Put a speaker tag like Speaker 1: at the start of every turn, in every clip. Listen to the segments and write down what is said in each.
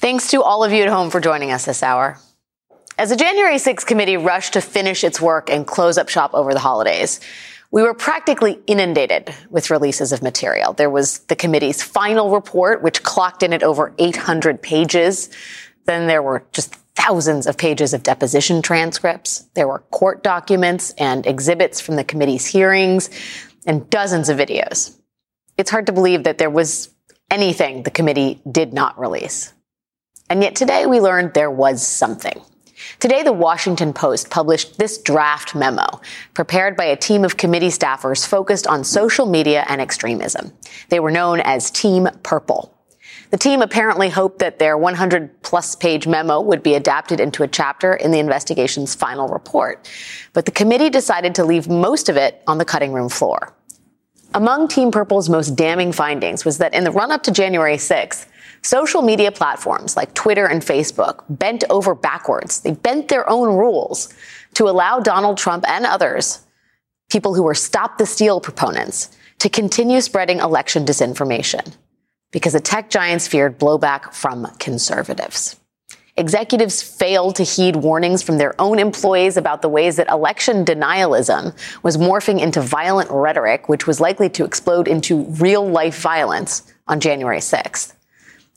Speaker 1: Thanks to all of you at home for joining us this hour. As the January 6th committee rushed to finish its work and close up shop over the holidays, we were practically inundated with releases of material. There was the committee's final report, which clocked in at over 800 pages. Then there were just thousands of pages of deposition transcripts. There were court documents and exhibits from the committee's hearings and dozens of videos. It's hard to believe that there was anything the committee did not release. And yet today we learned there was something. Today, the Washington Post published this draft memo prepared by a team of committee staffers focused on social media and extremism. They were known as Team Purple. The team apparently hoped that their 100 plus page memo would be adapted into a chapter in the investigation's final report. But the committee decided to leave most of it on the cutting room floor. Among Team Purple's most damning findings was that in the run up to January 6th, social media platforms like Twitter and Facebook bent over backwards. They bent their own rules to allow Donald Trump and others, people who were stop the steal proponents, to continue spreading election disinformation because the tech giants feared blowback from conservatives. Executives failed to heed warnings from their own employees about the ways that election denialism was morphing into violent rhetoric, which was likely to explode into real life violence on January 6th.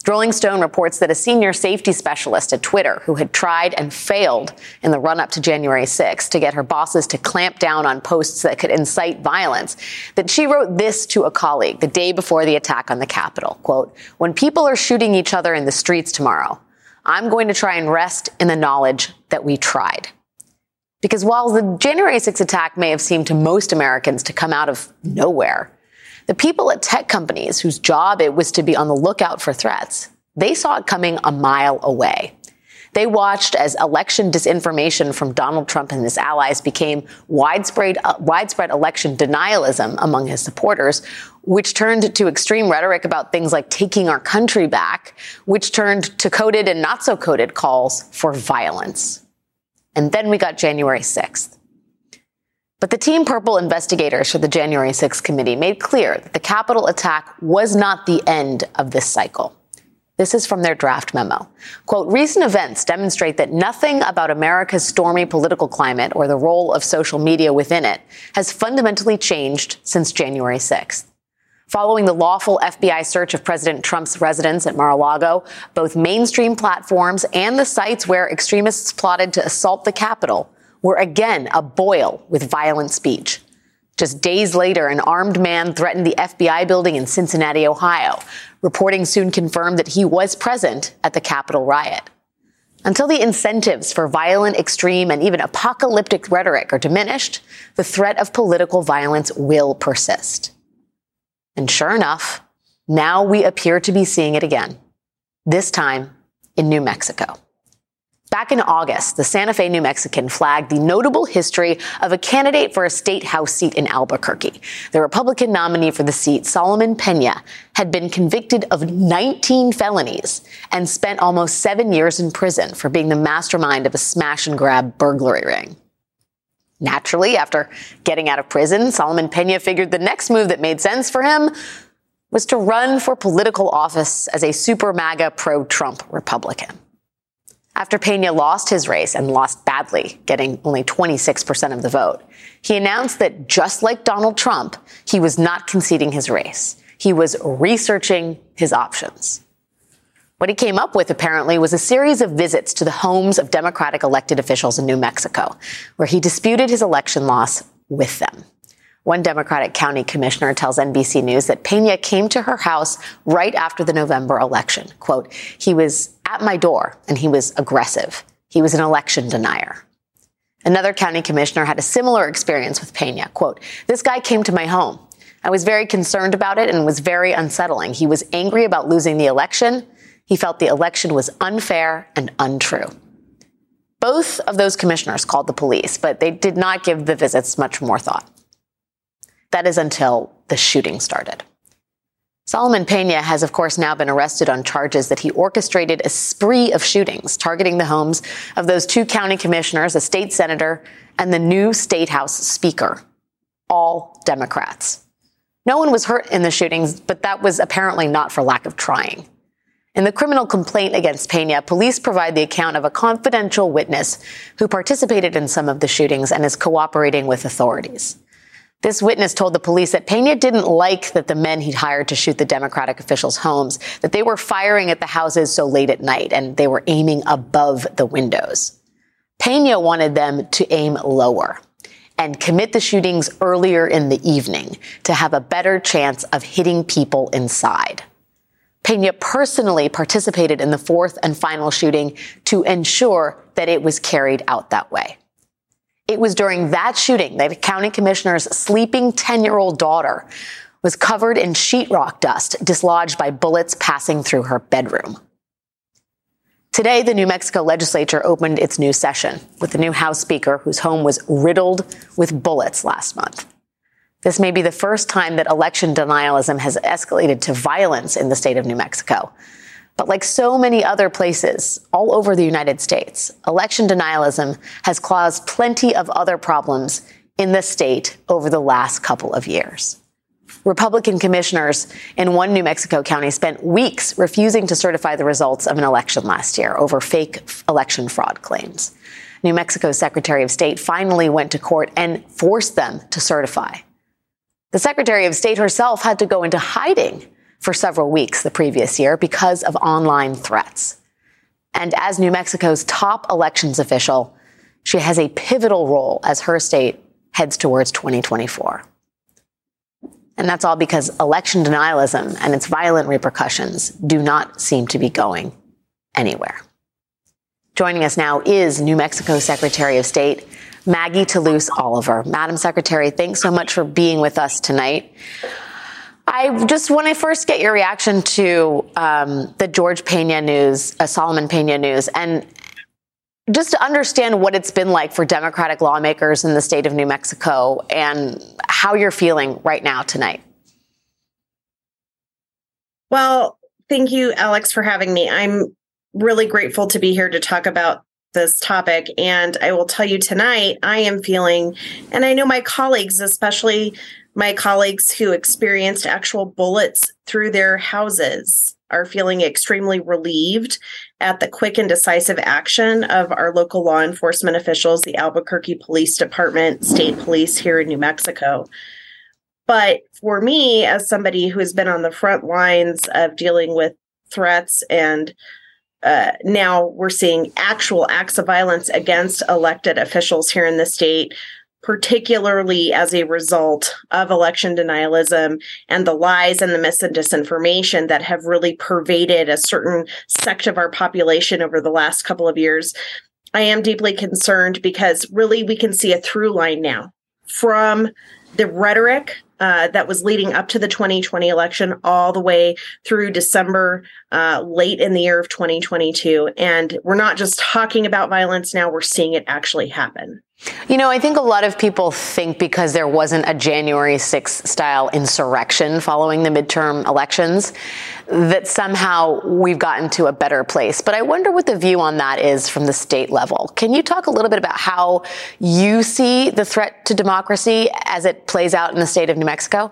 Speaker 1: Rolling Stone reports that a senior safety specialist at Twitter who had tried and failed in the run up to January 6th to get her bosses to clamp down on posts that could incite violence, that she wrote this to a colleague the day before the attack on the Capitol. Quote, when people are shooting each other in the streets tomorrow, I'm going to try and rest in the knowledge that we tried. Because while the January 6th attack may have seemed to most Americans to come out of nowhere, the people at tech companies whose job it was to be on the lookout for threats, they saw it coming a mile away. They watched as election disinformation from Donald Trump and his allies became widespread, uh, widespread election denialism among his supporters, which turned to extreme rhetoric about things like taking our country back, which turned to coded and not so coded calls for violence. And then we got January 6th. But the Team Purple investigators for the January 6th committee made clear that the Capitol attack was not the end of this cycle. This is from their draft memo. Quote, recent events demonstrate that nothing about America's stormy political climate or the role of social media within it has fundamentally changed since January 6th. Following the lawful FBI search of President Trump's residence at Mar-a-Lago, both mainstream platforms and the sites where extremists plotted to assault the Capitol were again aboil with violent speech. Just days later, an armed man threatened the FBI building in Cincinnati, Ohio. Reporting soon confirmed that he was present at the Capitol riot. Until the incentives for violent, extreme, and even apocalyptic rhetoric are diminished, the threat of political violence will persist. And sure enough, now we appear to be seeing it again. This time in New Mexico. Back in August, the Santa Fe New Mexican flagged the notable history of a candidate for a state house seat in Albuquerque. The Republican nominee for the seat, Solomon Pena, had been convicted of 19 felonies and spent almost seven years in prison for being the mastermind of a smash and grab burglary ring. Naturally, after getting out of prison, Solomon Pena figured the next move that made sense for him was to run for political office as a super MAGA pro Trump Republican. After Pena lost his race and lost badly, getting only 26% of the vote, he announced that just like Donald Trump, he was not conceding his race. He was researching his options. What he came up with apparently was a series of visits to the homes of Democratic elected officials in New Mexico, where he disputed his election loss with them. One Democratic county commissioner tells NBC News that Pena came to her house right after the November election. Quote, he was at my door and he was aggressive. He was an election denier. Another county commissioner had a similar experience with Pena. Quote, this guy came to my home. I was very concerned about it and was very unsettling. He was angry about losing the election. He felt the election was unfair and untrue. Both of those commissioners called the police, but they did not give the visits much more thought. That is until the shooting started. Solomon Pena has, of course, now been arrested on charges that he orchestrated a spree of shootings targeting the homes of those two county commissioners, a state senator, and the new state house speaker, all Democrats. No one was hurt in the shootings, but that was apparently not for lack of trying. In the criminal complaint against Pena, police provide the account of a confidential witness who participated in some of the shootings and is cooperating with authorities. This witness told the police that Pena didn't like that the men he'd hired to shoot the Democratic officials' homes, that they were firing at the houses so late at night and they were aiming above the windows. Pena wanted them to aim lower and commit the shootings earlier in the evening to have a better chance of hitting people inside. Pena personally participated in the fourth and final shooting to ensure that it was carried out that way. It was during that shooting that a county commissioner's sleeping 10 year old daughter was covered in sheetrock dust dislodged by bullets passing through her bedroom. Today, the New Mexico legislature opened its new session with the new House Speaker whose home was riddled with bullets last month. This may be the first time that election denialism has escalated to violence in the state of New Mexico. But like so many other places all over the United States, election denialism has caused plenty of other problems in the state over the last couple of years. Republican commissioners in one New Mexico county spent weeks refusing to certify the results of an election last year over fake election fraud claims. New Mexico's Secretary of State finally went to court and forced them to certify. The Secretary of State herself had to go into hiding for several weeks the previous year because of online threats. And as New Mexico's top elections official, she has a pivotal role as her state heads towards 2024. And that's all because election denialism and its violent repercussions do not seem to be going anywhere. Joining us now is New Mexico Secretary of State Maggie Toulouse Oliver. Madam Secretary, thanks so much for being with us tonight. I just want to first get your reaction to um, the George Pena news, uh, Solomon Pena news, and just to understand what it's been like for Democratic lawmakers in the state of New Mexico and how you're feeling right now tonight.
Speaker 2: Well, thank you, Alex, for having me. I'm really grateful to be here to talk about this topic. And I will tell you tonight, I am feeling, and I know my colleagues, especially my colleagues who experienced actual bullets through their houses, are feeling extremely relieved at the quick and decisive action of our local law enforcement officials, the Albuquerque Police Department, state police here in New Mexico. But for me, as somebody who has been on the front lines of dealing with threats and uh, now we're seeing actual acts of violence against elected officials here in the state, particularly as a result of election denialism and the lies and the mis and disinformation that have really pervaded a certain sect of our population over the last couple of years. I am deeply concerned because really we can see a through line now from the rhetoric uh, that was leading up to the 2020 election all the way through December, uh, late in the year of 2022. And we're not just talking about violence now, we're seeing it actually happen.
Speaker 1: You know, I think a lot of people think because there wasn't a January 6th style insurrection following the midterm elections that somehow we've gotten to a better place. But I wonder what the view on that is from the state level. Can you talk a little bit about how you see the threat to democracy as it plays out in the state of New Mexico? Mexico?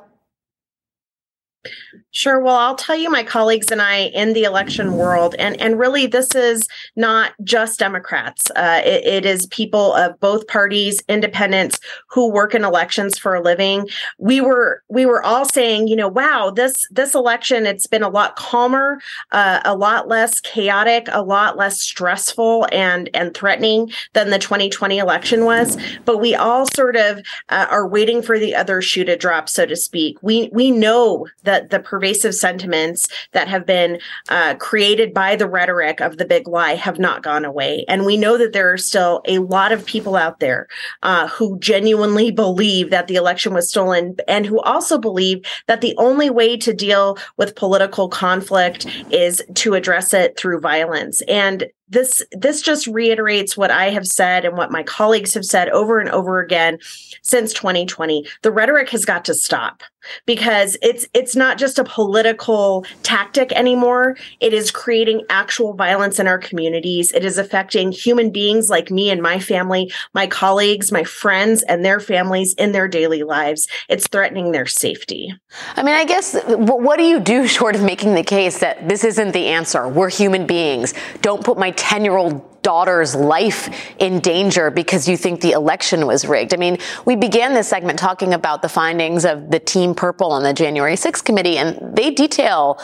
Speaker 2: Sure. Well, I'll tell you, my colleagues and I in the election world, and and really, this is not just Democrats. Uh, it, it is people of both parties, independents who work in elections for a living. We were we were all saying, you know, wow, this this election it's been a lot calmer, uh, a lot less chaotic, a lot less stressful and and threatening than the 2020 election was. But we all sort of uh, are waiting for the other shoe to drop, so to speak. We we know that the pervasive sentiments that have been uh, created by the rhetoric of the big lie have not gone away. And we know that there are still a lot of people out there uh, who genuinely believe that the election was stolen and who also believe that the only way to deal with political conflict is to address it through violence. And this this just reiterates what I have said and what my colleagues have said over and over again since 2020. The rhetoric has got to stop because it's it's not just a political tactic anymore. It is creating actual violence in our communities. It is affecting human beings like me and my family, my colleagues, my friends and their families in their daily lives. It's threatening their safety.
Speaker 1: I mean, I guess what do you do short of making the case that this isn't the answer? We're human beings. Don't put my 10 year old daughter's life in danger because you think the election was rigged. I mean, we began this segment talking about the findings of the Team Purple on the January 6th committee, and they detail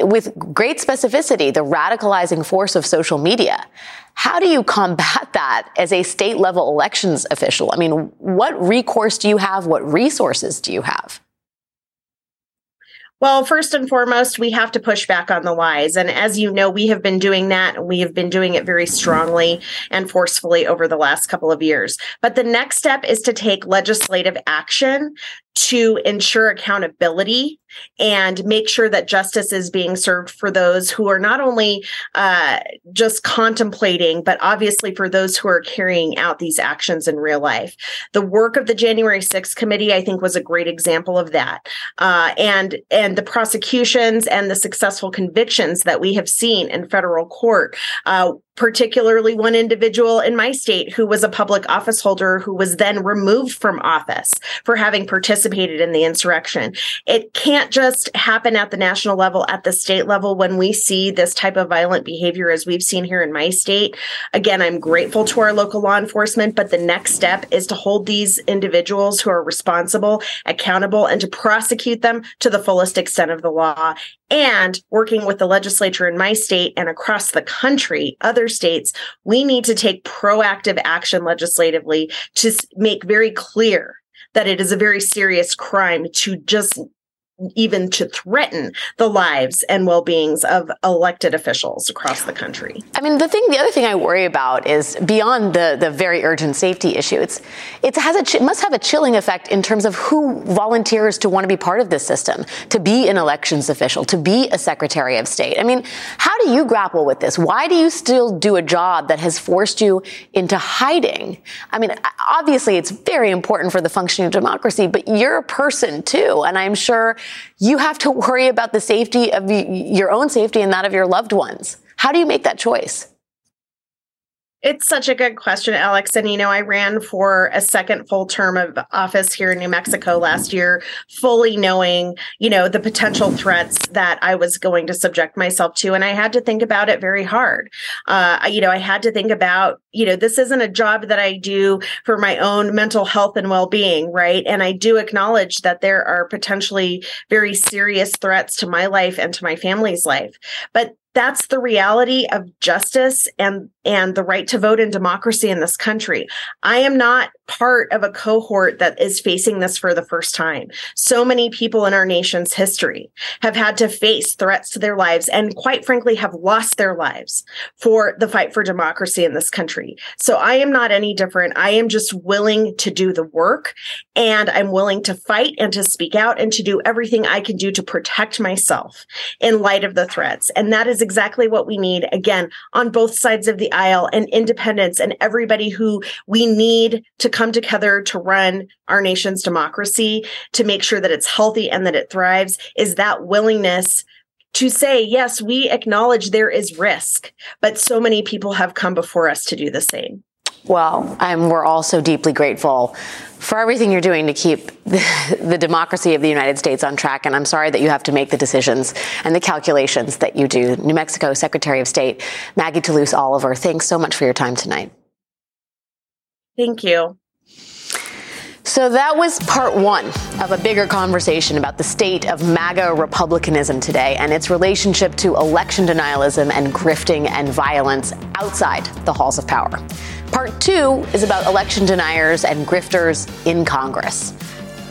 Speaker 1: with great specificity the radicalizing force of social media. How do you combat that as a state level elections official? I mean, what recourse do you have? What resources do you have?
Speaker 2: Well, first and foremost, we have to push back on the lies. And as you know, we have been doing that we have been doing it very strongly and forcefully over the last couple of years. But the next step is to take legislative action to ensure accountability and make sure that justice is being served for those who are not only uh, just contemplating, but obviously for those who are carrying out these actions in real life. The work of the January 6th committee, I think, was a great example of that. Uh, and and the prosecutions and the successful convictions that we have seen in federal court uh, particularly one individual in my state who was a public office holder who was then removed from office for having participated in the insurrection. It can't just happen at the national level, at the state level, when we see this type of violent behavior as we've seen here in my state. Again, I'm grateful to our local law enforcement, but the next step is to hold these individuals who are responsible accountable and to prosecute them to the fullest extent of the law and working with the legislature in my state and across the country, other states, we need to take proactive action legislatively to make very clear that it is a very serious crime to just even to threaten the lives and well-beings of elected officials across the country.
Speaker 1: I mean, the thing, the other thing I worry about is beyond the the very urgent safety issue. It's it has a it must have a chilling effect in terms of who volunteers to want to be part of this system, to be an elections official, to be a secretary of state. I mean, how do you grapple with this? Why do you still do a job that has forced you into hiding? I mean, obviously, it's very important for the functioning of democracy, but you're a person too, and I'm sure you have to worry about the safety of your own safety and that of your loved ones. How do you make that choice?
Speaker 2: It's such a good question, Alex. And, you know, I ran for a second full term of office here in New Mexico last year, fully knowing, you know, the potential threats that I was going to subject myself to. And I had to think about it very hard. Uh, you know, I had to think about, you know, this isn't a job that I do for my own mental health and well being, right? And I do acknowledge that there are potentially very serious threats to my life and to my family's life. But that's the reality of justice and and the right to vote in democracy in this country. I am not part of a cohort that is facing this for the first time. So many people in our nation's history have had to face threats to their lives and quite frankly have lost their lives for the fight for democracy in this country. So I am not any different. I am just willing to do the work and I'm willing to fight and to speak out and to do everything I can do to protect myself in light of the threats. And that is exactly what we need again on both sides of the aisle and independents and everybody who we need to come together to run our nation's democracy to make sure that it's healthy and that it thrives is that willingness to say, yes, we acknowledge there is risk, but so many people have come before us to do the same.
Speaker 1: Well, and we're also deeply grateful for everything you're doing to keep the, the, democracy of the United States on track. And I'm sorry that you have to make the decisions and the calculations that you do. New Mexico Secretary of State Maggie Toulouse Oliver, thanks so much for your time tonight.
Speaker 2: Thank you.
Speaker 1: So that was part one of a bigger conversation about the state of MAGA republicanism today and its relationship to election denialism and grifting and violence outside the halls of power. Part two is about election deniers and grifters in Congress.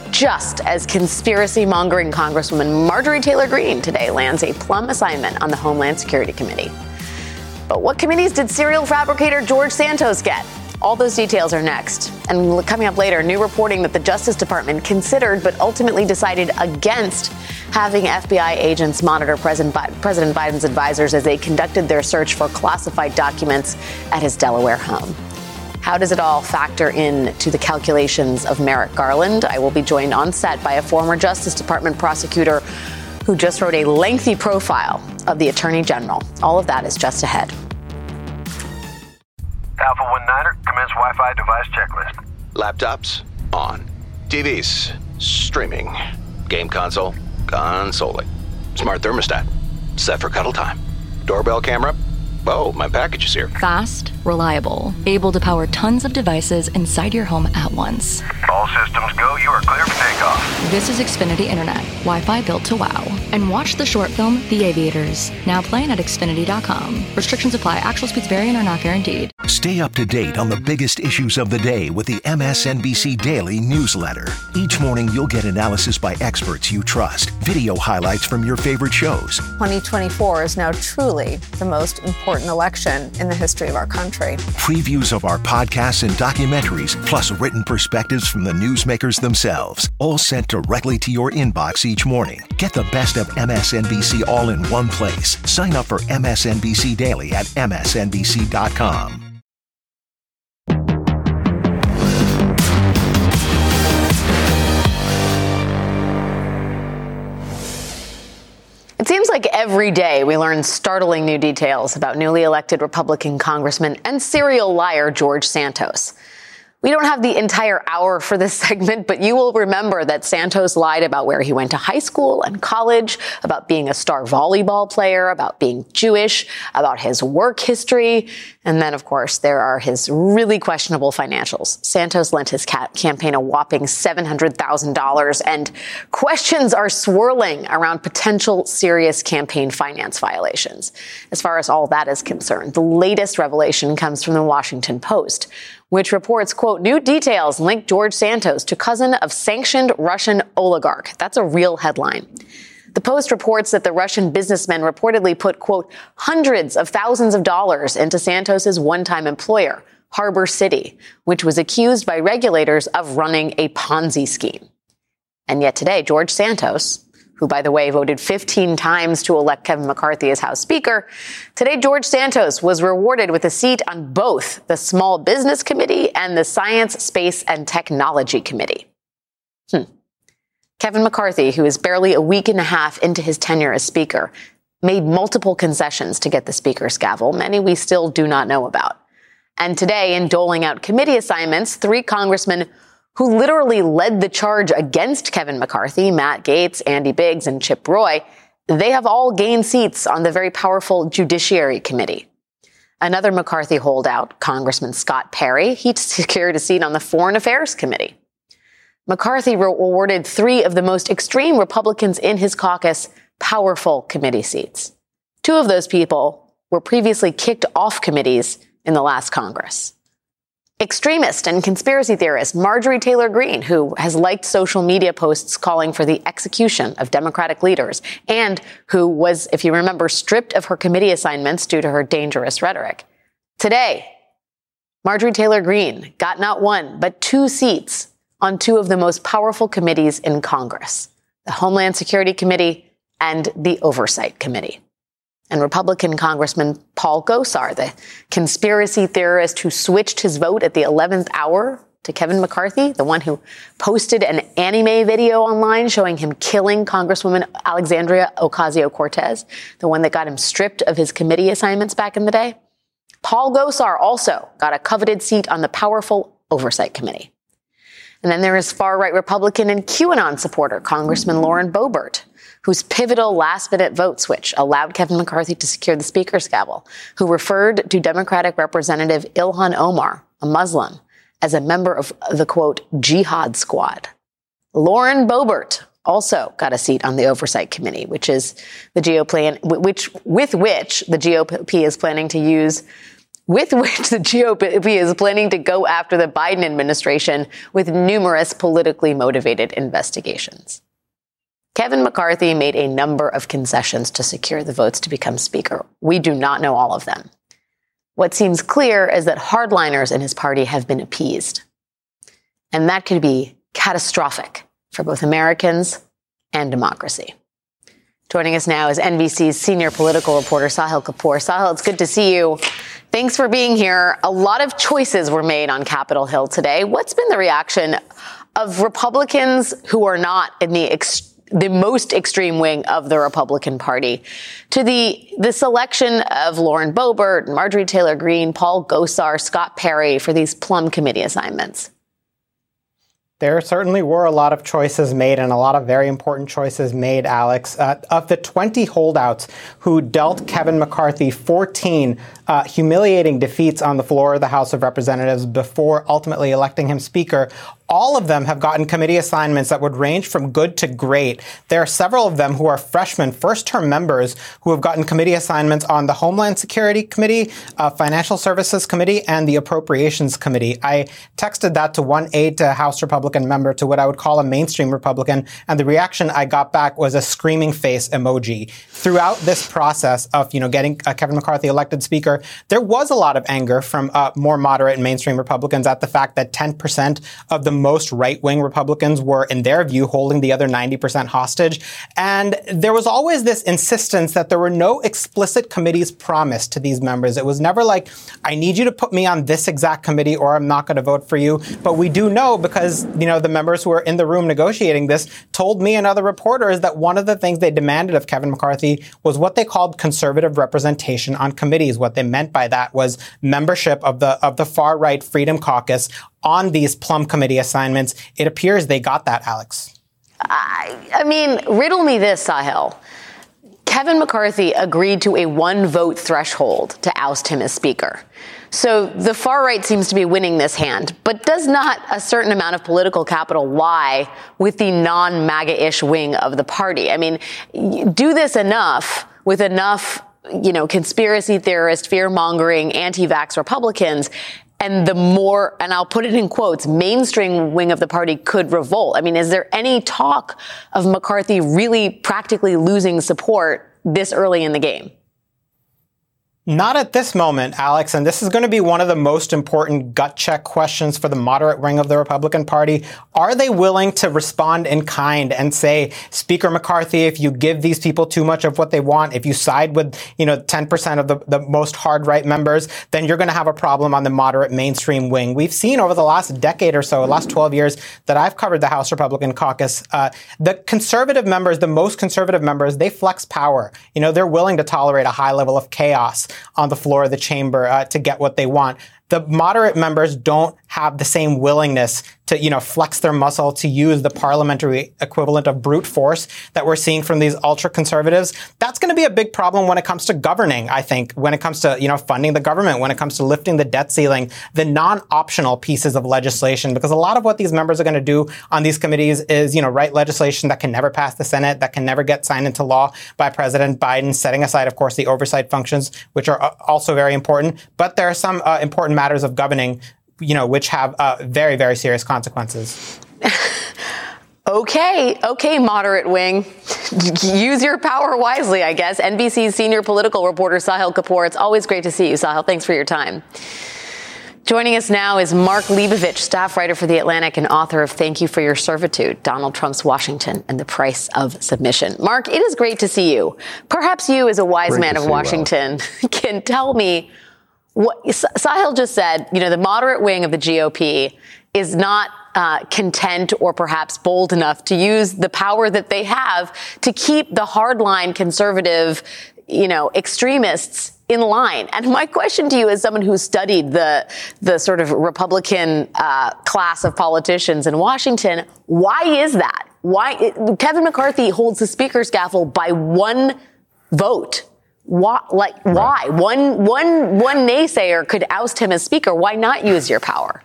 Speaker 1: Just as conspiracy mongering Congresswoman Marjorie Taylor Greene today lands a plum assignment on the Homeland Security Committee. But what committees did serial fabricator George Santos get? All those details are next. And coming up later, new reporting that the Justice Department considered but ultimately decided against having FBI agents monitor President, Biden's advisors as they conducted their search for classified documents at his Delaware home. How does it all factor in to the calculations of Merrick Garland? I will be joined on set by a former Justice Department prosecutor who just wrote a lengthy profile of the Attorney General. All of that is just ahead.
Speaker 3: Alpha 1 Niner, commence Wi Fi device checklist.
Speaker 4: Laptops, on. TVs, streaming. Game console, consoling. Smart thermostat, set for cuddle time. Doorbell camera, oh, my package is here.
Speaker 5: Fast, reliable, able to power tons of devices inside your home at once.
Speaker 3: All systems go, you are clear for takeoff.
Speaker 5: This is Xfinity Internet, Wi Fi built to wow. And watch the short film, The Aviators, now playing at Xfinity.com. Restrictions apply, actual speeds vary and are not guaranteed.
Speaker 6: Stay up to date on the biggest issues of the day with the MSNBC Daily newsletter. Each morning, you'll get analysis by experts you trust, video highlights from your favorite shows.
Speaker 7: 2024 is now truly the most important election in the history of our country.
Speaker 6: Previews of our podcasts and documentaries, plus written perspectives from the newsmakers themselves, all sent directly to your inbox each morning. Get the best of MSNBC all in one place. Sign up for MSNBC Daily at MSNBC.com.
Speaker 1: It seems like every day we learn startling new details about newly elected Republican Congressman and serial liar George Santos. We don't have the entire hour for this segment, but you will remember that Santos lied about where he went to high school and college, about being a star volleyball player, about being Jewish, about his work history. And then, of course, there are his really questionable financials. Santos lent his campaign a whopping $700,000 and questions are swirling around potential serious campaign finance violations. As far as all that is concerned, the latest revelation comes from the Washington Post which reports, quote, new details link George Santos to cousin of sanctioned Russian oligarch. That's a real headline. The Post reports that the Russian businessman reportedly put, quote, hundreds of thousands of dollars into Santos's one-time employer, Harbor City, which was accused by regulators of running a Ponzi scheme. And yet today, George Santos, who, by the way, voted 15 times to elect Kevin McCarthy as House Speaker. Today, George Santos was rewarded with a seat on both the Small Business Committee and the Science, Space, and Technology Committee. Hmm. Kevin McCarthy, who is barely a week and a half into his tenure as Speaker, made multiple concessions to get the Speaker's gavel, many we still do not know about. And today, in doling out committee assignments, three congressmen who literally led the charge against Kevin McCarthy, Matt Gaetz, Andy Biggs, and Chip Roy, they have all gained seats on the very powerful Judiciary Committee. Another McCarthy holdout, Congressman Scott Perry, he secured a seat on the Foreign Affairs Committee. McCarthy awarded three of the most extreme Republicans in his caucus powerful committee seats. Two of those people were previously kicked off committees in the last Congress. Extremist and conspiracy theorist Marjorie Taylor Greene, who has liked social media posts calling for the execution of Democratic leaders and who was, if you remember, stripped of her committee assignments due to her dangerous rhetoric. Today, Marjorie Taylor Greene got not one, but two seats on two of the most powerful committees in Congress, the Homeland Security Committee and the Oversight Committee and Republican Congressman Paul Gosar, the conspiracy theorist who switched his vote at the 11th hour to Kevin McCarthy, the one who posted an anime video online showing him killing Congresswoman Alexandria Ocasio Cortez, the one that got him stripped of his committee assignments back in the day. Paul Gosar also got a coveted seat on the powerful Oversight Committee. And then there is far right Republican and QAnon supporter Congressman Lauren Boebert whose pivotal last minute vote switch allowed Kevin McCarthy to secure the speaker's gavel, who referred to Democratic Representative Ilhan Omar, a Muslim, as a member of the quote, jihad squad. Lauren Boebert also got a seat on the oversight committee, which is the GOP which, with which the GOP is planning to use with which the GOP is planning to go after the Biden administration with numerous politically motivated investigations. Kevin McCarthy made a number of concessions to secure the votes to become Speaker. We do not know all of them. What seems clear is that hardliners in his party have been appeased. And that could be catastrophic for both Americans and democracy. Joining us now is NBC's senior political reporter, Sahil Kapoor. Sahil, it's good to see you. Thanks for being here. A lot of choices were made on Capitol Hill today. What's been the reaction of Republicans who are not in the ex- the most extreme wing of the Republican Party to the the selection of Lauren Boebert, Marjorie Taylor Greene, Paul Gosar, Scott Perry for these Plum Committee assignments?
Speaker 8: There certainly were a lot of choices made and a lot of very important choices made, Alex. Uh, of the 20 holdouts who dealt Kevin McCarthy 14 uh, humiliating defeats on the floor of the House of Representatives before ultimately electing him Speaker, all of them have gotten committee assignments that would range from good to great. There are several of them who are freshmen, first term members who have gotten committee assignments on the Homeland Security Committee, uh, Financial Services Committee, and the Appropriations Committee. I texted that to one aide to House Republican member to what I would call a mainstream Republican, and the reaction I got back was a screaming face emoji. Throughout this process of, you know, getting uh, Kevin McCarthy elected Speaker, there was a lot of anger from uh, more moderate and mainstream Republicans at the fact that 10% of the most right wing Republicans were, in their view, holding the other 90% hostage. And there was always this insistence that there were no explicit committees promised to these members. It was never like, I need you to put me on this exact committee or I'm not going to vote for you. But we do know because, you know, the members who were in the room negotiating this told me and other reporters that one of the things they demanded of Kevin McCarthy was what they called conservative representation on committees. What they meant by that was membership of the, of the far right Freedom Caucus on these Plum Committee assignments. It appears they got that, Alex.
Speaker 1: I, I mean, riddle me this, Sahil. Kevin McCarthy agreed to a one vote threshold to oust him as Speaker. So the far right seems to be winning this hand, but does not a certain amount of political capital lie with the non MAGA ish wing of the party? I mean, do this enough with enough you know, conspiracy theorist, fear mongering, anti vax Republicans, and the more, and I'll put it in quotes, mainstream wing of the party could revolt. I mean, is there any talk of McCarthy really practically losing support this early in the game?
Speaker 8: Not at this moment, Alex, and this is going to be one of the most important gut check questions for the moderate wing of the Republican Party. Are they willing to respond in kind and say, Speaker McCarthy, if you give these people too much of what they want, if you side with, you know, 10% of the, the most hard right members, then you're going to have a problem on the moderate mainstream wing. We've seen over the last decade or so, last 12 years that I've covered the House Republican caucus, uh, the conservative members, the most conservative members, they flex power. You know, they're willing to tolerate a high level of chaos on the floor of the chamber uh, to get what they want. The moderate members don't have the same willingness to, you know, flex their muscle to use the parliamentary equivalent of brute force that we're seeing from these ultra conservatives. That's going to be a big problem when it comes to governing, I think, when it comes to, you know, funding the government, when it comes to lifting the debt ceiling, the non-optional pieces of legislation, because a lot of what these members are going to do on these committees is, you know, write legislation that can never pass the Senate, that can never get signed into law by President Biden, setting aside, of course, the oversight functions, which are uh, also very important. But there are some uh, important matters of governing you know, which have uh, very, very serious consequences.
Speaker 1: okay, okay, moderate wing. Use your power wisely, I guess. NBC's senior political reporter, Sahil Kapoor. It's always great to see you, Sahil. Thanks for your time. Joining us now is Mark Leibovich, staff writer for The Atlantic and author of Thank You for Your Servitude, Donald Trump's Washington and the Price of Submission. Mark, it is great to see you. Perhaps you, as a wise great man of Washington, can tell me what Sahil just said, you know, the moderate wing of the GOP is not uh, content or perhaps bold enough to use the power that they have to keep the hardline conservative, you know, extremists in line. And my question to you, as someone who's studied the the sort of Republican uh, class of politicians in Washington, why is that? Why Kevin McCarthy holds the speaker's gavel by one vote? Why, like, why? One, one, one naysayer could oust him as speaker. Why not use your power?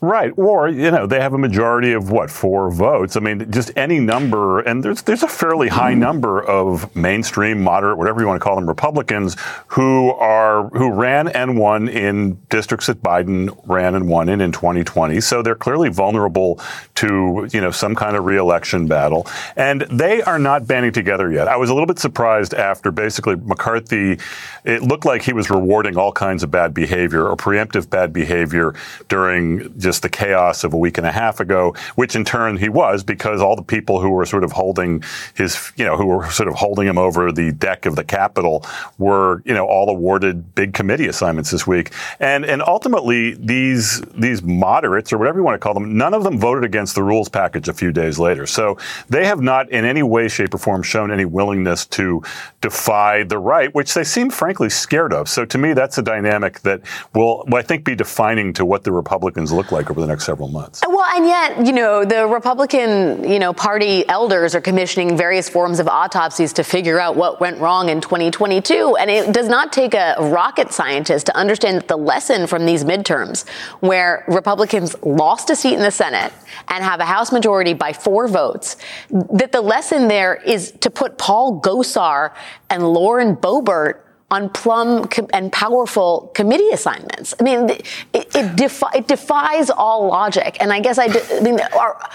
Speaker 9: Right. Or, you know, they have a majority of what, four votes. I mean, just any number, and there's there's a fairly high mm-hmm. number of mainstream, moderate, whatever you want to call them, Republicans who are who ran and won in districts that Biden ran and won in in 2020. So they're clearly vulnerable to, you know, some kind of reelection battle. And they are not banding together yet. I was a little bit surprised after basically McCarthy, it looked like he was rewarding all kinds of bad behavior or preemptive bad behavior during just the chaos of a week and a half ago, which in turn he was because all the people who were sort of holding his, you know, who were sort of holding him over the deck of the Capitol were, you know, all awarded big committee assignments this week. And, and ultimately these, these moderates or whatever you want to call them, none of them voted against the rules package a few days later. So they have not in any way, shape or form shown any willingness to defy the right, which they seem frankly scared of. So to me, that's a dynamic that will, I think, be defining to what the Republicans look like over the next several months.
Speaker 1: Well, and yet, you know, the Republican, you know, party elders are commissioning various forms of autopsies to figure out what went wrong in 2022. And it does not take a rocket scientist to understand that the lesson from these midterms, where Republicans lost a seat in the Senate and have a House majority by four votes, that the lesson there is to put Paul Gosar and Lauren Boebert on plum and powerful committee assignments. I mean, it, it, defi- it defies all logic. And I guess I, I mean, are,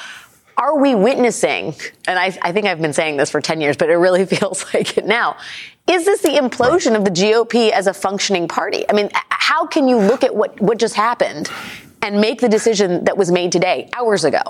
Speaker 1: are we witnessing, and I, I, think I've been saying this for 10 years, but it really feels like it now. Is this the implosion of the GOP as a functioning party? I mean, how can you look at what, what just happened and make the decision that was made today, hours ago?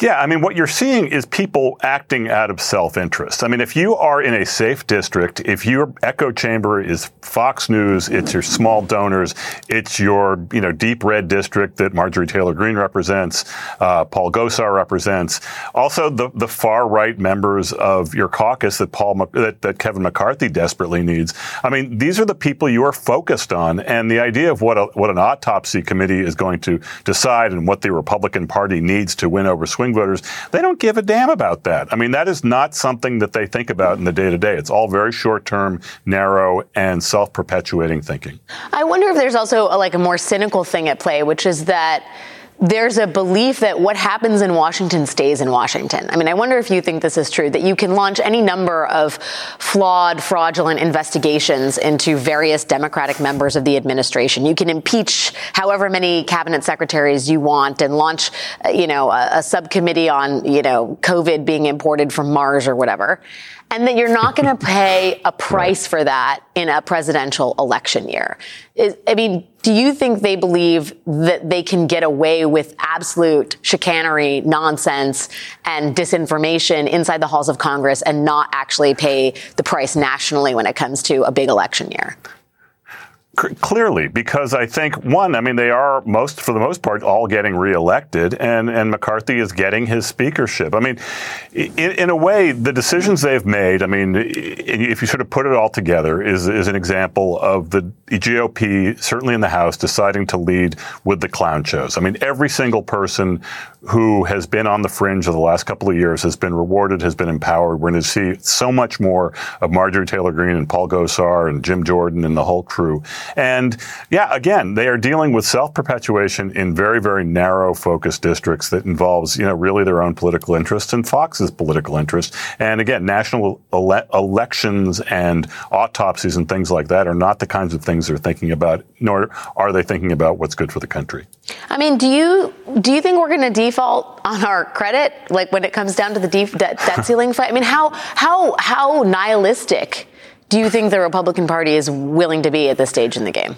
Speaker 9: Yeah, I mean, what you're seeing is people acting out of self-interest. I mean, if you are in a safe district, if your echo chamber is Fox News, it's your small donors, it's your, you know, deep red district that Marjorie Taylor Greene represents, uh, Paul Gosar represents, also the, the far right members of your caucus that Paul, that, that Kevin McCarthy desperately needs. I mean, these are the people you are focused on. And the idea of what a, what an autopsy committee is going to decide and what the Republican Party needs to win over swing voters, they don't give a damn about that. I mean, that is not something that they think about in the day to day. It's all very short term, narrow, and self perpetuating thinking.
Speaker 1: I wonder if there's also a, like a more cynical thing at play, which is that there's a belief that what happens in Washington stays in Washington. I mean, I wonder if you think this is true, that you can launch any number of flawed, fraudulent investigations into various Democratic members of the administration. You can impeach however many cabinet secretaries you want and launch, uh, you know, a, a subcommittee on, you know, COVID being imported from Mars or whatever and that you're not going to pay a price for that in a presidential election year. I mean, do you think they believe that they can get away with absolute chicanery, nonsense, and disinformation inside the halls of Congress and not actually pay the price nationally when it comes to a big election year?
Speaker 9: Clearly, because I think one, I mean, they are most, for the most part, all getting reelected, and and McCarthy is getting his speakership. I mean, in, in, a way, the decisions they've made. I mean, if you sort of put it all together, is is an example of the GOP, certainly in the House, deciding to lead with the clown shows. I mean, every single person who has been on the fringe of the last couple of years has been rewarded, has been empowered. We're going to see so much more of Marjorie Taylor Greene and Paul Gosar and Jim Jordan and the whole crew. And yeah, again, they are dealing with self-perpetuation in very, very narrow focused districts that involves, you know, really their own political interests and Fox's political interests. And again, national ele- elections and autopsies and things like that are not the kinds of things they're thinking about, nor are they thinking about what's good for the country.
Speaker 1: I mean, do you do you think we're going to default on our credit, like when it comes down to the deep debt, debt ceiling fight? I mean, how how how nihilistic do you think the Republican Party is willing to be at this stage in the game?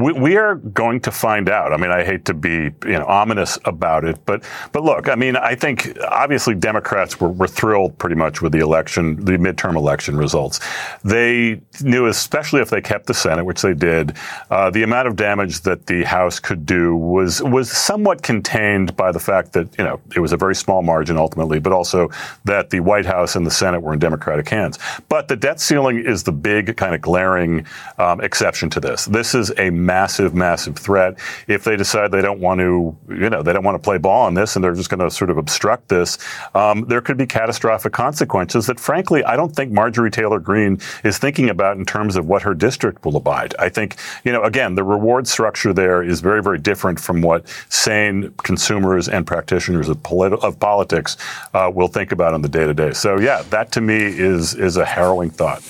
Speaker 9: We, we, are going to find out. I mean, I hate to be you know ominous about it, but but look, I mean, I think obviously Democrats were, were thrilled pretty much with the election, the midterm election results. They knew, especially if they kept the Senate, which they did, uh, the amount of damage that the House could do was was somewhat contained by the fact that you know it was a very small margin ultimately, but also that the White House and the Senate were in Democratic hands. But the debt ceiling is the big kind of glaring um, exception to this. This is a massive, massive threat. If they decide they don't want to, you know, they don't want to play ball on this and they're just going to sort of obstruct this, um, there could be catastrophic consequences that, frankly, I don't think Marjorie Taylor Greene is thinking about in terms of what her district will abide. I think, you know, again, the reward structure there is very, very different from what sane consumers and practitioners of, politi- of politics uh, will think about on the day to day. So, yeah, that to me is is a harrowing thought.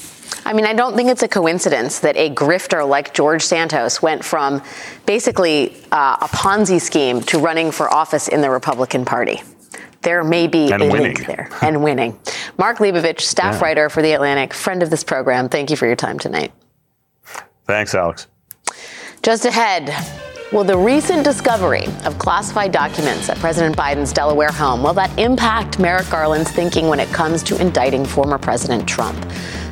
Speaker 1: I mean, I don't think it's a coincidence that a grifter like George Santos went from basically uh, a Ponzi scheme to running for office in the Republican Party. There may be
Speaker 9: and
Speaker 1: a
Speaker 9: winning.
Speaker 1: link there and winning. Mark Leibovich, staff yeah. writer for The Atlantic, friend of this program. Thank you for your time tonight.
Speaker 9: Thanks, Alex.
Speaker 1: Just ahead, Will the recent discovery of classified documents at President Biden's Delaware home will that impact Merrick Garland's thinking when it comes to indicting former President Trump?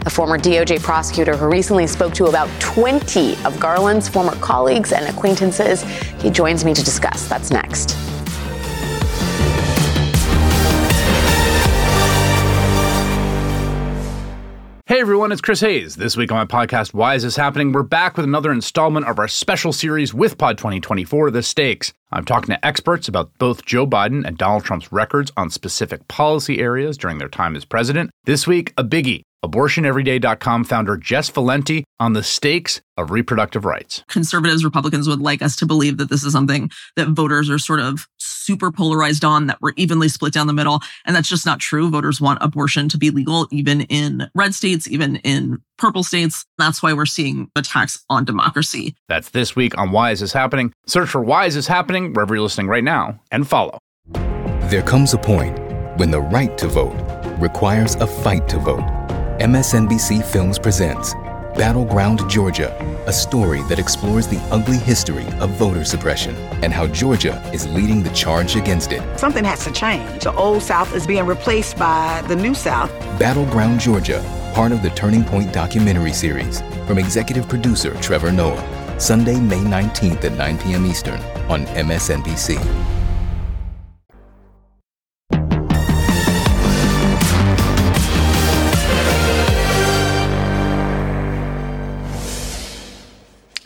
Speaker 1: A former DOJ prosecutor who recently spoke to about 20 of Garland's former colleagues and acquaintances. He joins me to discuss. That's next.
Speaker 10: Hey everyone, it's Chris Hayes. This week on my podcast, Why Is This Happening? We're back with another installment of our special series with Pod 2024, The Stakes. I'm talking to experts about both Joe Biden and Donald Trump's records on specific policy areas during their time as president. This week, a biggie AbortionEveryday.com founder Jess Valenti on the stakes of reproductive rights.
Speaker 11: Conservatives, Republicans would like us to believe that this is something that voters are sort of super polarized on, that we're evenly split down the middle. And that's just not true. Voters want abortion to be legal, even in red states, even in purple states. That's why we're seeing attacks on democracy.
Speaker 10: That's this week on Why Is This Happening? Search for Why Is This Happening wherever you're listening right now and follow.
Speaker 12: There comes a point when the right to vote requires a fight to vote. MSNBC Films presents Battleground Georgia, a story that explores the ugly history of voter suppression and how Georgia is leading the charge against it.
Speaker 13: Something has to change. The old South is being replaced by the new South.
Speaker 12: Battleground Georgia, part of the Turning Point documentary series from executive producer Trevor Noah. Sunday, May 19th at 9 p.m. Eastern on MSNBC.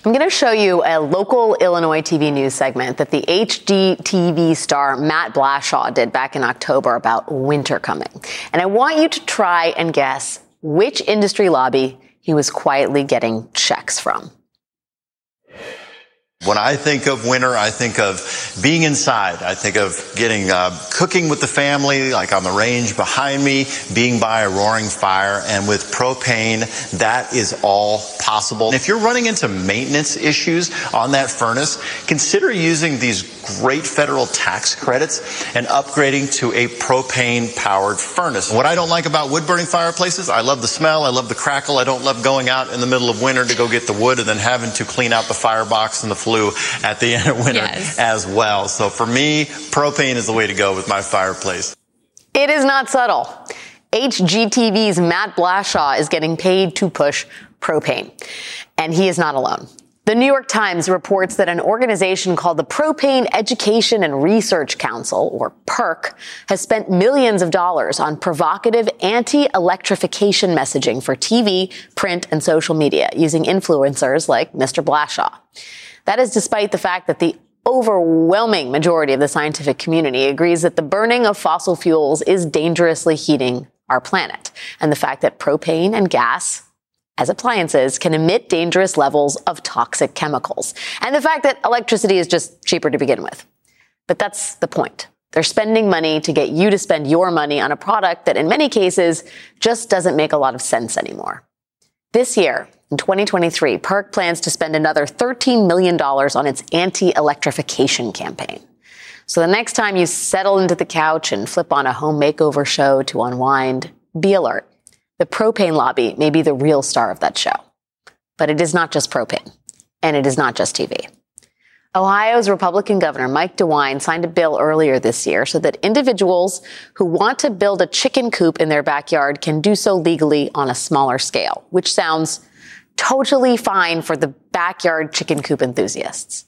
Speaker 1: I'm going to show you a local Illinois TV news segment that the HGTV star Matt Blashaw did back in October about winter coming. And I want you to try and guess which industry lobby he was quietly getting checks from.
Speaker 14: When I think of winter, I think of being inside. I think of getting uh, cooking with the family, like on the range behind me, being by a roaring fire. And with propane, that is all possible. If you're running into maintenance issues on that furnace, consider using these great federal tax credits and upgrading to a propane powered furnace. What I don't like about wood burning fireplaces, I love the smell, I love the crackle. I don't love going out in the middle of winter to go get the wood and then having to clean out the firebox and the flue at the end of winter yes. as well. So for me, propane is the way to go with my fireplace.
Speaker 1: It is not subtle. HGTV's Matt Blashaw is getting paid to push propane. And he is not alone. The New York Times reports that an organization called the Propane Education and Research Council, or PERC, has spent millions of dollars on provocative anti-electrification messaging for TV, print, and social media using influencers like Mr. Blashaw. That is despite the fact that the overwhelming majority of the scientific community agrees that the burning of fossil fuels is dangerously heating our planet, and the fact that propane and gas as appliances can emit dangerous levels of toxic chemicals. And the fact that electricity is just cheaper to begin with. But that's the point. They're spending money to get you to spend your money on a product that in many cases just doesn't make a lot of sense anymore. This year, in 2023, PERC plans to spend another $13 million on its anti-electrification campaign. So the next time you settle into the couch and flip on a home makeover show to unwind, be alert the propane lobby may be the real star of that show. But it is not just propane, and it is not just TV. Ohio's Republican Governor Mike DeWine signed a bill earlier this year so that individuals who want to build a chicken coop in their backyard can do so legally on a smaller scale, which sounds totally fine for the backyard chicken coop enthusiasts.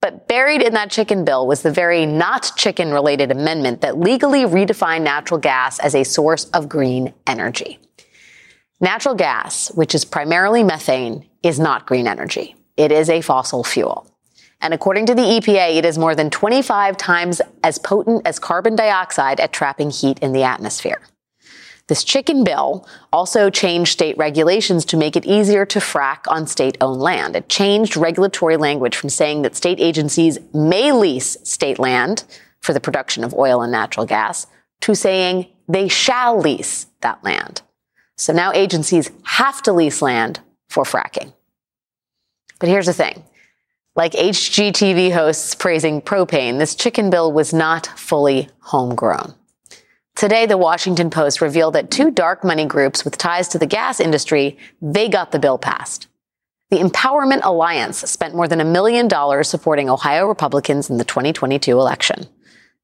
Speaker 1: But buried in that chicken bill was the very not chicken related amendment that legally redefined natural gas as a source of green energy. Natural gas, which is primarily methane, is not green energy. It is a fossil fuel. And according to the EPA, it is more than 25 times as potent as carbon dioxide at trapping heat in the atmosphere. This chicken bill also changed state regulations to make it easier to frack on state owned land. It changed regulatory language from saying that state agencies may lease state land for the production of oil and natural gas to saying they shall lease that land. So now agencies have to lease land for fracking. But here's the thing. Like HGTV hosts praising propane, this chicken bill was not fully homegrown. Today, the Washington Post revealed that two dark money groups with ties to the gas industry, they got the bill passed. The Empowerment Alliance spent more than a million dollars supporting Ohio Republicans in the 2022 election.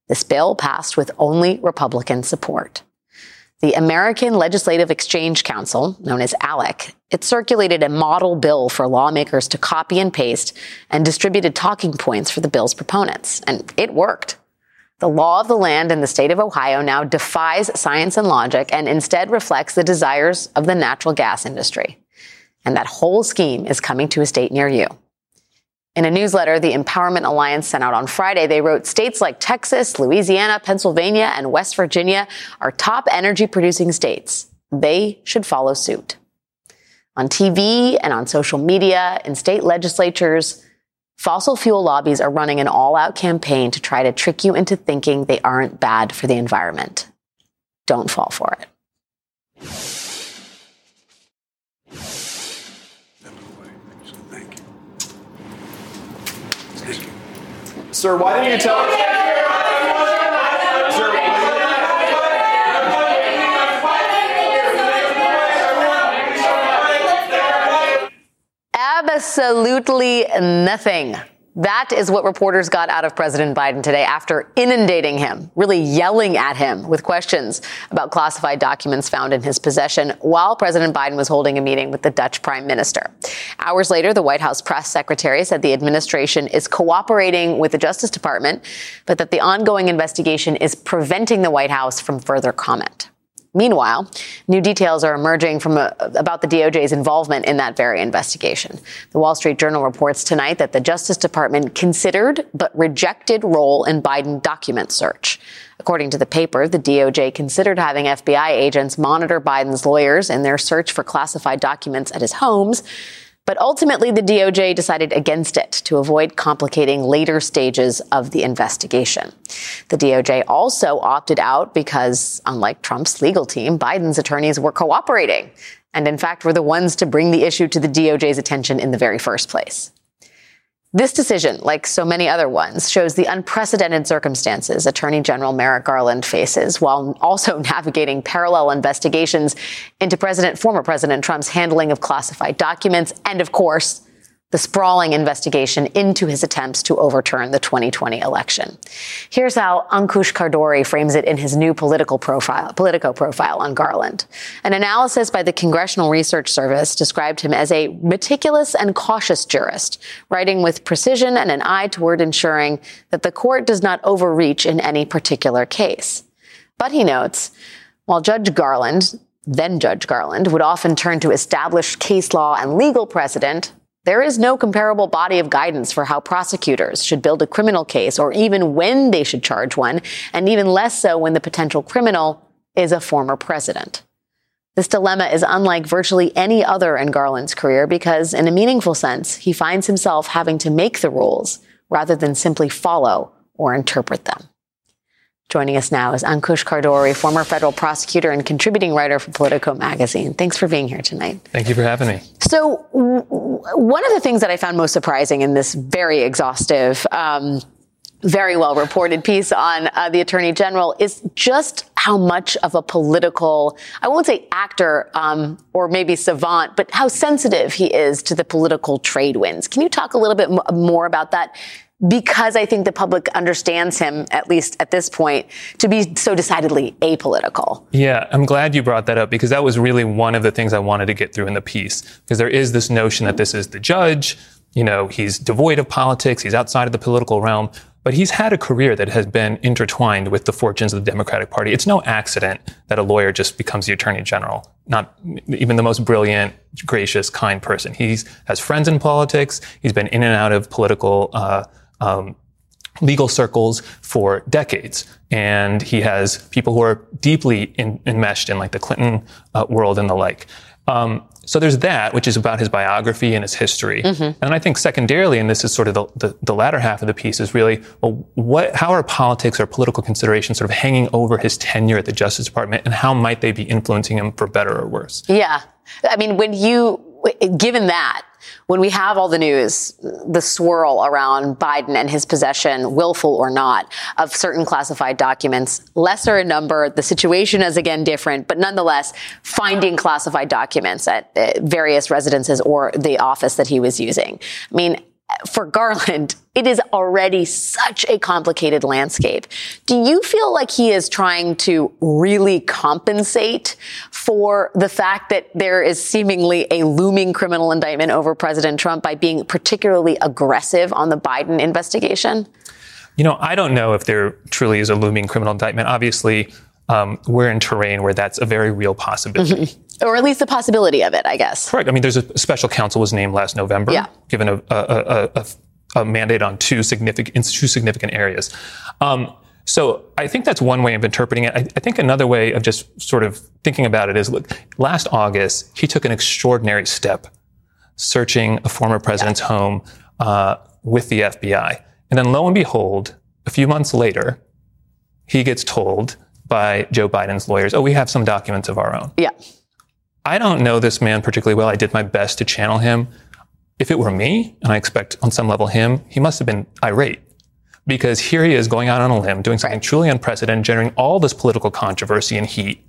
Speaker 1: This bill passed with only Republican support. The American Legislative Exchange Council, known as ALEC, it circulated a model bill for lawmakers to copy and paste and distributed talking points for the bill's proponents. And it worked. The law of the land in the state of Ohio now defies science and logic and instead reflects the desires of the natural gas industry. And that whole scheme is coming to a state near you. In a newsletter the Empowerment Alliance sent out on Friday, they wrote states like Texas, Louisiana, Pennsylvania, and West Virginia are top energy producing states. They should follow suit. On TV and on social media, in state legislatures, fossil fuel lobbies are running an all out campaign to try to trick you into thinking they aren't bad for the environment. Don't fall for it.
Speaker 15: Sir, why didn't you tell us?
Speaker 1: Absolutely nothing. That is what reporters got out of President Biden today after inundating him, really yelling at him with questions about classified documents found in his possession while President Biden was holding a meeting with the Dutch prime minister. Hours later, the White House press secretary said the administration is cooperating with the Justice Department, but that the ongoing investigation is preventing the White House from further comment. Meanwhile, new details are emerging from a, about the DOJ's involvement in that very investigation. The Wall Street Journal reports tonight that the Justice Department considered but rejected role in Biden document search. According to the paper, the DOJ considered having FBI agents monitor Biden's lawyers in their search for classified documents at his homes. But ultimately, the DOJ decided against it to avoid complicating later stages of the investigation. The DOJ also opted out because, unlike Trump's legal team, Biden's attorneys were cooperating and, in fact, were the ones to bring the issue to the DOJ's attention in the very first place. This decision, like so many other ones, shows the unprecedented circumstances Attorney General Merrick Garland faces while also navigating parallel investigations into President, former President Trump's handling of classified documents and, of course, the sprawling investigation into his attempts to overturn the 2020 election. Here's how Ankush Khardori frames it in his new political profile, Politico profile on Garland. An analysis by the Congressional Research Service described him as a meticulous and cautious jurist, writing with precision and an eye toward ensuring that the court does not overreach in any particular case. But he notes, while Judge Garland, then Judge Garland, would often turn to established case law and legal precedent, there is no comparable body of guidance for how prosecutors should build a criminal case or even when they should charge one, and even less so when the potential criminal is a former president. This dilemma is unlike virtually any other in Garland's career because, in a meaningful sense, he finds himself having to make the rules rather than simply follow or interpret them. Joining us now is Ankush Khardori, former federal prosecutor and contributing writer for Politico magazine. Thanks for being here tonight.
Speaker 16: Thank you for having me.
Speaker 1: So, w- one of the things that I found most surprising in this very exhaustive, um, very well reported piece on uh, the attorney general is just how much of a political, I won't say actor um, or maybe savant, but how sensitive he is to the political trade winds. Can you talk a little bit more about that? Because I think the public understands him, at least at this point, to be so decidedly apolitical.
Speaker 16: Yeah, I'm glad you brought that up because that was really one of the things I wanted to get through in the piece. Because there is this notion that this is the judge, you know, he's devoid of politics, he's outside of the political realm, but he's had a career that has been intertwined with the fortunes of the Democratic Party. It's no accident that a lawyer just becomes the attorney general, not even the most brilliant, gracious, kind person. He has friends in politics, he's been in and out of political, uh, um, legal circles for decades. And he has people who are deeply in, enmeshed in like the Clinton uh, world and the like. Um, so there's that, which is about his biography and his history. Mm-hmm. And I think secondarily, and this is sort of the, the, the, latter half of the piece, is really, well, what, how are politics or political considerations sort of hanging over his tenure at the Justice Department and how might they be influencing him for better or worse?
Speaker 1: Yeah. I mean, when you, given that, when we have all the news, the swirl around Biden and his possession, willful or not, of certain classified documents, lesser in number, the situation is again different, but nonetheless, finding classified documents at various residences or the office that he was using. I mean, for Garland, it is already such a complicated landscape. Do you feel like he is trying to really compensate for the fact that there is seemingly a looming criminal indictment over President Trump by being particularly aggressive on the Biden investigation?
Speaker 16: You know, I don't know if there truly is a looming criminal indictment. Obviously, um, we're in terrain where that's a very real possibility.
Speaker 1: Mm-hmm. Or at least the possibility of it, I guess.
Speaker 16: Correct. I mean, there's a special counsel was named last November,
Speaker 1: yeah.
Speaker 16: given a, a, a, a, mandate on two significant, in two significant areas. Um, so I think that's one way of interpreting it. I, I, think another way of just sort of thinking about it is, look, last August, he took an extraordinary step searching a former president's yeah. home uh, with the FBI. And then lo and behold, a few months later, he gets told by Joe Biden's lawyers, oh, we have some documents of our own.
Speaker 1: Yeah.
Speaker 16: I don't know this man particularly well. I did my best to channel him. If it were me, and I expect on some level him, he must have been irate because here he is going out on a limb, doing something right. truly unprecedented, generating all this political controversy and heat.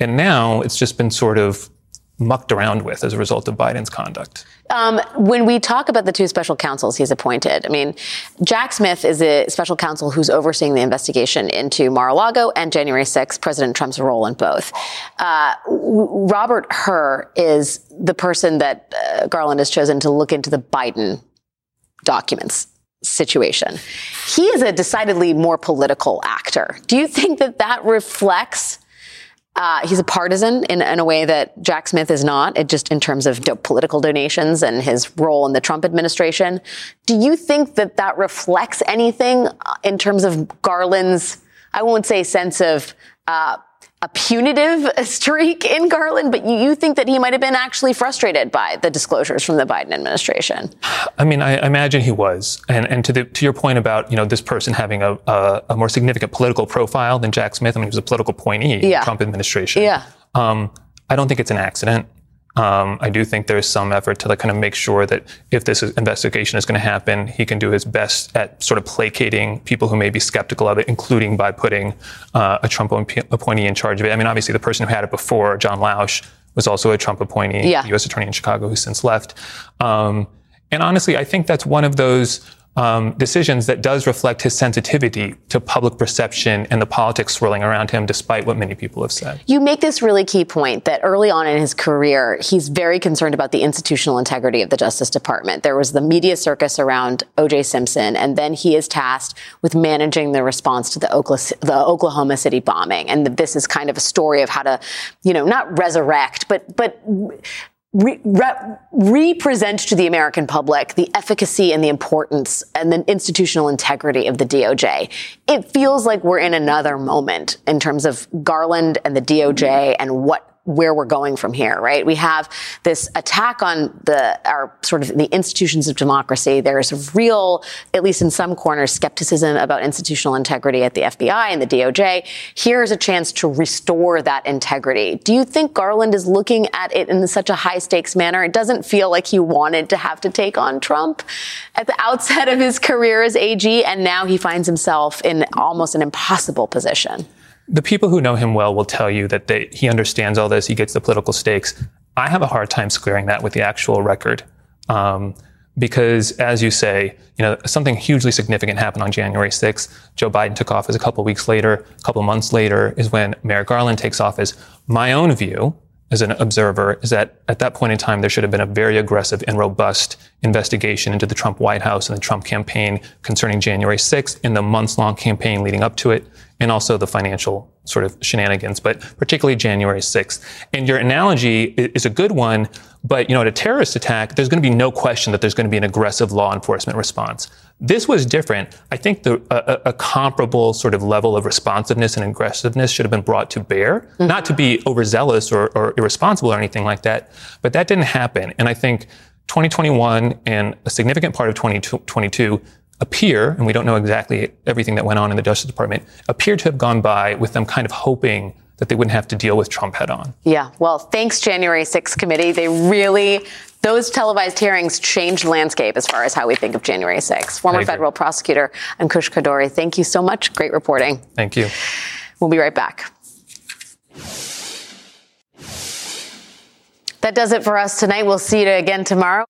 Speaker 16: And now it's just been sort of mucked around with as a result of Biden's conduct.
Speaker 1: Um, when we talk about the two special counsels he's appointed, I mean, Jack Smith is a special counsel who's overseeing the investigation into Mar-a-Lago and January 6th, President Trump's role in both. Uh, Robert Hur is the person that uh, Garland has chosen to look into the Biden documents situation. He is a decidedly more political actor. Do you think that that reflects uh, he's a partisan in, in, a way that Jack Smith is not, it just in terms of do- political donations and his role in the Trump administration. Do you think that that reflects anything uh, in terms of Garland's, I won't say sense of uh, a punitive streak in Garland, but you think that he might have been actually frustrated by the disclosures from the Biden administration.
Speaker 16: I mean, I imagine he was. And, and to, the, to your point about, you know, this person having a, a, a, more significant political profile than Jack Smith, I mean, he was a political appointee yeah. in the Trump administration.
Speaker 1: Yeah.
Speaker 16: Um, I don't think it's an accident. Um, I do think there's some effort to like kind of make sure that if this investigation is going to happen, he can do his best at sort of placating people who may be skeptical of it, including by putting uh, a Trump appointee in charge of it. I mean, obviously, the person who had it before, John Lausch, was also a Trump appointee,
Speaker 1: yeah.
Speaker 16: U.S. attorney in Chicago, who's since left. Um, and honestly, I think that's one of those um, decisions that does reflect his sensitivity to public perception and the politics swirling around him, despite what many people have said.
Speaker 1: You make this really key point that early on in his career, he's very concerned about the institutional integrity of the Justice Department. There was the media circus around O.J. Simpson, and then he is tasked with managing the response to the Oklahoma City bombing. And this is kind of a story of how to, you know, not resurrect, but but re- re- represent to the American public the efficacy and the importance and the institutional integrity of the DOJ. It feels like we're in another moment in terms of Garland and the DOJ and what where we're going from here, right? We have this attack on the our sort of the institutions of democracy. There's real, at least in some corners, skepticism about institutional integrity at the FBI and the DOJ. Here's a chance to restore that integrity. Do you think Garland is looking at it in such a high stakes manner? It doesn't feel like he wanted to have to take on Trump at the outset of his career as AG, and now he finds himself in almost an impossible position.
Speaker 16: The people who know him well will tell you that they, he understands all this. He gets the political stakes. I have a hard time squaring that with the actual record. Um, because as you say, you know, something hugely significant happened on January 6th. Joe Biden took office a couple weeks later. A couple months later is when Merrick Garland takes office. My own view as an observer is that at that point in time, there should have been a very aggressive and robust investigation into the Trump White House and the Trump campaign concerning January 6th and the months long campaign leading up to it and also the financial sort of shenanigans, but particularly January 6th. And your analogy is a good one, but you know, at a terrorist attack, there's going to be no question that there's going to be an aggressive law enforcement response. This was different. I think the, a, a comparable sort of level of responsiveness and aggressiveness should have been brought to bear, mm-hmm. not to be overzealous or, or irresponsible or anything like that, but that didn't happen. And I think 2021 and a significant part of 2022 appear, and we don't know exactly everything that went on in the Justice Department, appear to have gone by with them kind of hoping that they wouldn't have to deal with Trump head on.
Speaker 1: Yeah. Well, thanks, January 6th committee. They really those televised hearings changed the landscape as far as how we think of January 6th. Former federal prosecutor Ankush Khardori, thank you so much. Great reporting.
Speaker 16: Thank you.
Speaker 1: We'll be right back. That does it for us tonight. We'll see you again tomorrow.